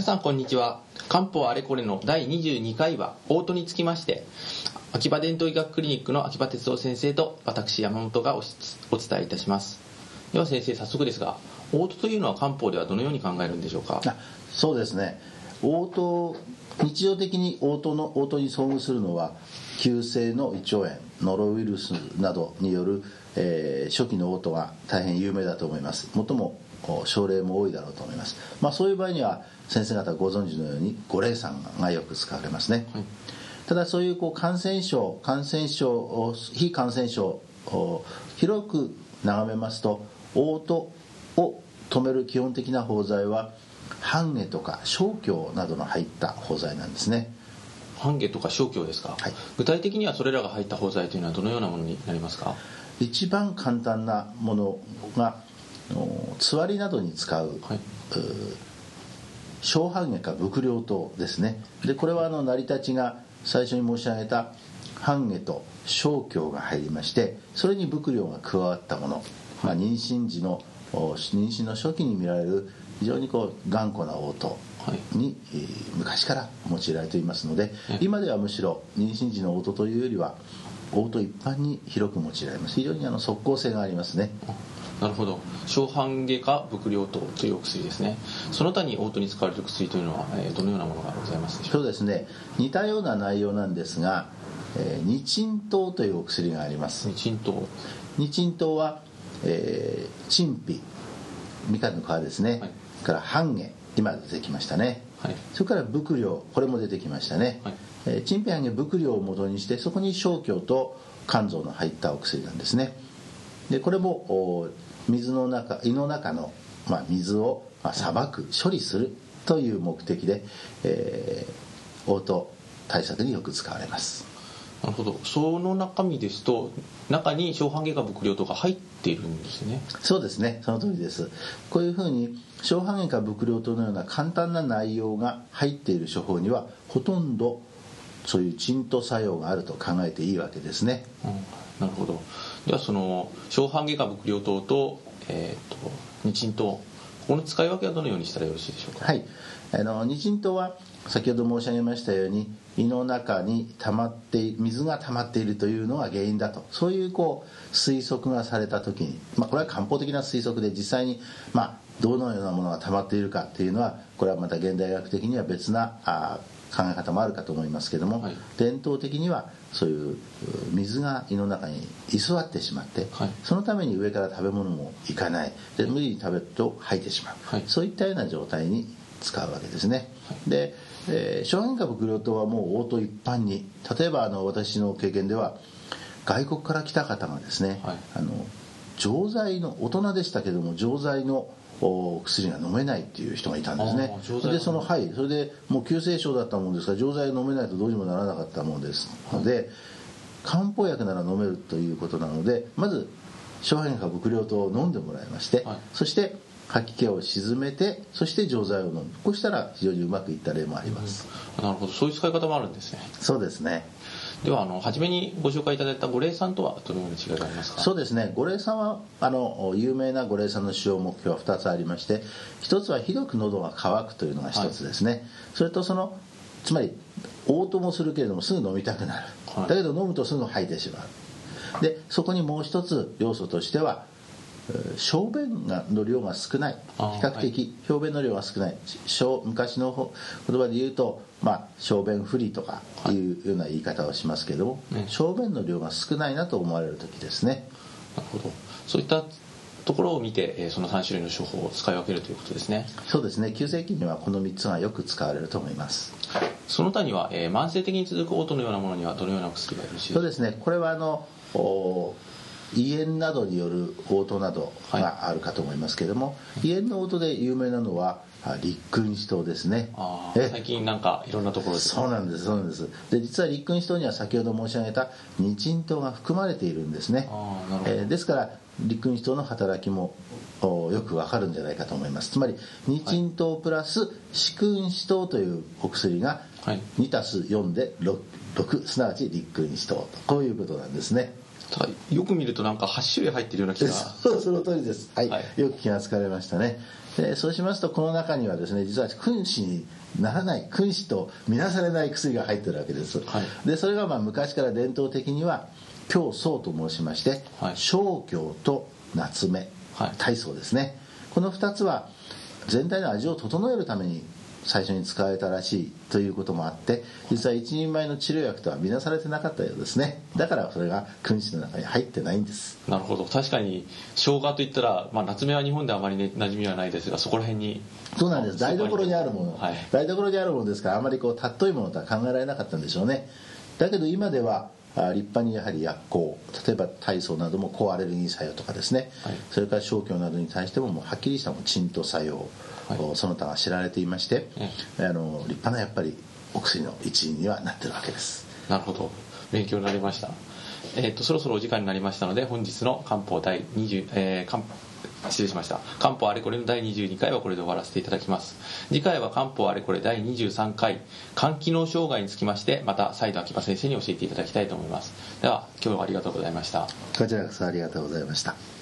皆さんこんにちは。漢方あれこれの第22回はオートにつきまして秋葉伝統医学クリニックの秋葉哲夫先生と私山本がお伝えいたします。では先生早速ですがオートというのは漢方ではどのように考えるんでしょうか？そうですね。応答日常的に応答の応答に遭遇するのは急性の胃腸炎ノロウイルスなどによる、えー、初期の応答が大変有名だと思います。もっとも症例も多いだろうと思います、まあ、そういう場合には先生方ご存知のように五苓散がよく使われますね、はい、ただそういうこう感染症感染症非感染症広く眺めますと嘔吐を止める基本的な包材は半下とか小経などの入った包材なんですね。半下とか小経ですか、はい、具体的にはそれらが入った包材というのはどのようなものになりますか？一番簡単なものがつわりなどに使う、はい、小半下か伏量糖ですね。でこれはあの成り立ちが最初に申し上げた半下と小経が入りましてそれに伏量が加わったもの、まあ、妊娠時の妊娠の初期に見られる非常にこう頑固な応答に、はい、昔から用いられていますので、今ではむしろ妊娠時の応答というよりは応答一般に広く用いられます。非常にあの即効性がありますねなるほど。小半外科伏量糖というお薬ですね。その他に応答に使われる薬というのは、えどのようなものがございますでしょう？かそうですね。似たような内容なんですが、えー、ニチン糖というお薬があります。ニチン糖ニチン糖は、えー、チンピみかんの皮ですね、はい、から半下今出てきましたね、はい、それから伏量これも出てきましたね、はい。えー、チンピ半下伏量を元にしてそこに小腸と肝臓の入ったお薬なんですねでこれも水の中胃の中の、まあ、水を、まあ、さばく処理するという目的で、えー、応答対策によく使われます。なるほど。その中身ですと中に小半外科伏量とか入っているんですね。そうですね。その通りです。こういうふうに小半外科伏量糖のような簡単な内容が入っている処方にはほとんどそういう鎮痛作用があると考えていいわけですね、うん、なるほどではその小半外科伏量糖と,、えーと、日鎮糖この使い分けはどのようにしたらよろしいでしょうか？はい。あの日鎮糖は先ほど申し上げましたように胃の中に溜まって水が溜まっているというのが原因だと。そういうこう推測がされた時に、まあ、これは漢方的な推測で実際に、まあ、どのようなものが溜まっているかっていうのはこれはまた現代学的には別なあ考え方もあるかと思いますけども、はい、伝統的にはそういう水が胃の中に居座ってしまって、はい、そのために上から食べ物もいかない。で無理に食べると吐いてしまう、はい、そういったような状態に使うわけですね、で、えー、小児科薬糖はもう応答一般に。例えばあの私の経験では外国から来た方がですね、あの錠剤の大人でしたけども錠剤の薬が飲めないっていう人がいたんですね。でそのはい。それでもう急性症だったもんです。から錠剤飲めないとどうにもならなかったもんです。ので、はい、漢方薬なら飲めるということなのでまず小半か伏量糖を飲んでもらいまして、はい、そして吐き気を沈めてそして錠剤を飲む。こうしたら非常にうまくいった例もあります、うん、なるほど。そういう使い方もあるんですね。そうですねではあの初めにご紹介いただいた五苓散とはどのような違いがありますか？そうですね。五苓散はあの有名な五苓散の使用目標は2つありまして1つはひどく喉が渇くというのが1つですね、はい、それとそのつまり嘔吐もするけれどもすぐ飲みたくなる、はい、だけど飲むとすぐ吐いてしまう。でそこにもう一つ要素としては小便の量が少ない。比較的小便の量が少ない。昔の言葉で言うと、まあ、小便不利とかいうような言い方をしますけども、はい、小便の量が少ないなと思われる時ですね。なるほど。そういったところを見てその3種類の処方を使い分けるということですね。そうですね。急性期にはこの3つがよく使われると思います。その他には、えー、慢性的に続く嘔吐のようなものにはどのような薬がよろしいですか？そうですね。これはあの胃炎などによる嘔吐などがあるかと思いますけれども、はい、胃炎の嘔吐で有名なのは立君子糖ですね。最近なんかいろんなところで。そうなんですそうなんです。で実は立君子糖には先ほど申し上げたニチン糖が含まれているんですね。えー、ですから立君子糖の働きもよくわかるんじゃないかと思います。つまりニチン糖プラス四君子糖というお薬が2たす4で 6, 6すなわち立君子糖と。こういうことなんですね。よく見るとなんか8種類入ってるような気が。そうその通りです、はい。はい。よく気がつかれましたね。でそうしますとこの中にはですね実は君子にならない君子と見なされない薬が入ってるわけです、はい。でそれがまあ昔から伝統的には強壮と申しまして、はい。小強と夏目、はい。大層ですね。この2つは全体の味を整えるために最初に使われたらしいということもあって実は一人前の治療薬とは見なされてなかったようですね。だからそれが君子の中に入ってないんです。なるほど。確かに生姜といったら、まあ、夏目は日本ではあまり、ね、馴染みはないですがそこら辺にそうなんです。台所にあるもの、はい。台所にあるものですからあまりこう尊いものとは考えられなかったんでしょうね。だけど今ではあ立派にやはり薬効例えば体操なども抗アレルギー作用とかですね、はい。それから小腸などに対してももうはっきりしたもう鎮痛作用、はい。その他が知られていまして、えあの立派なやっぱりお薬の一員にはなってるわけです。なるほど。勉強になりました。えっ、とそろそろお時間になりましたので本日の漢方第20、えー漢失礼しました。漢方あれこれの第22回はこれで終わらせていただきます。次回は漢方あれこれ第23回肝機能障害につきましてまた再度秋葉先生に教えていただきたいと思います。では今日はありがとうございました。こちらこそありがとうございました。